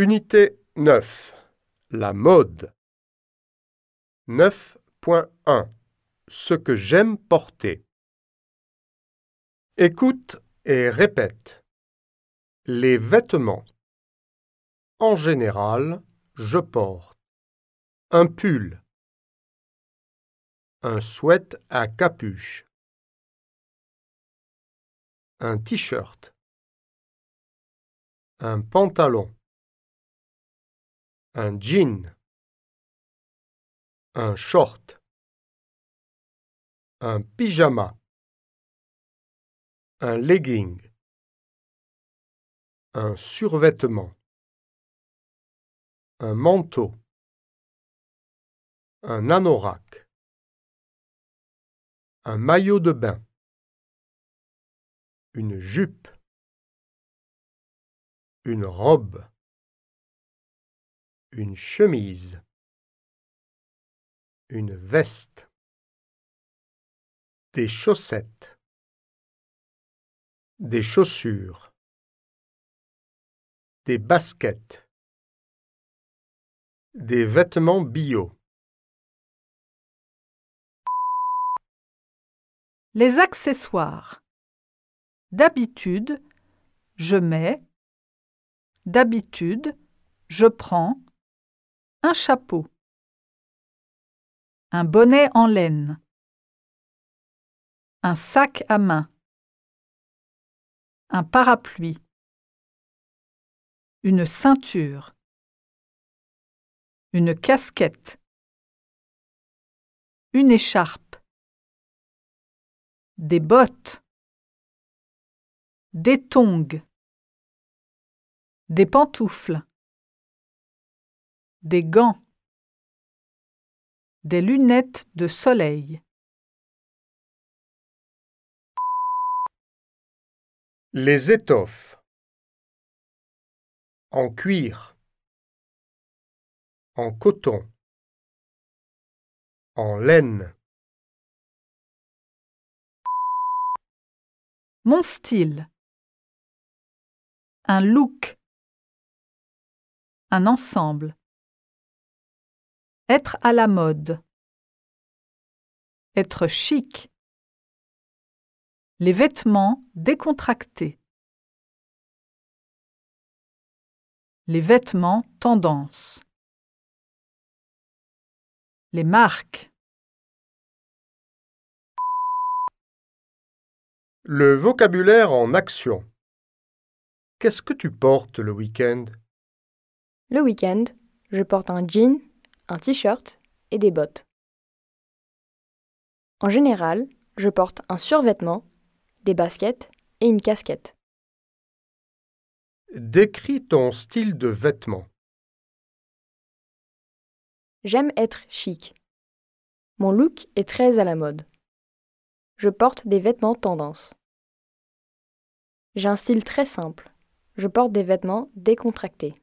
Unité 9. La mode. 9.1. Ce que j'aime porter. Écoute et répète. Les vêtements. En général, je porte un pull, un sweat à capuche, un t-shirt, un pantalon, un jean, un short, un pyjama, un legging, un survêtement, un manteau, un anorak, un maillot de bain, une jupe, une robe, une chemise, une veste, des chaussettes, des chaussures, des baskets, des vêtements bio. Les accessoires. D'habitude, je mets. D'habitude, je prends. Un chapeau. Un bonnet en laine. Un sac à main. Un parapluie. Une ceinture. Une casquette. Une écharpe. Des bottes. Des tongs. Des pantoufles. Des gants. Des lunettes de soleil. Les étoffes. En cuir. En coton. En laine. Mon style. Un look. Un ensemble. Être à la mode. Être chic. Les vêtements décontractés. Les vêtements tendance. Les marques. Le vocabulaire en action. Qu'est-ce que tu portes le week-end? Le week-end, je porte un jean, un t-shirt et des bottes. En général, je porte un survêtement, des baskets et une casquette. Décris ton style de vêtements. J'aime être chic. Mon look est très à la mode. Je porte des vêtements tendance. J'ai un style très simple. Je porte des vêtements décontractés.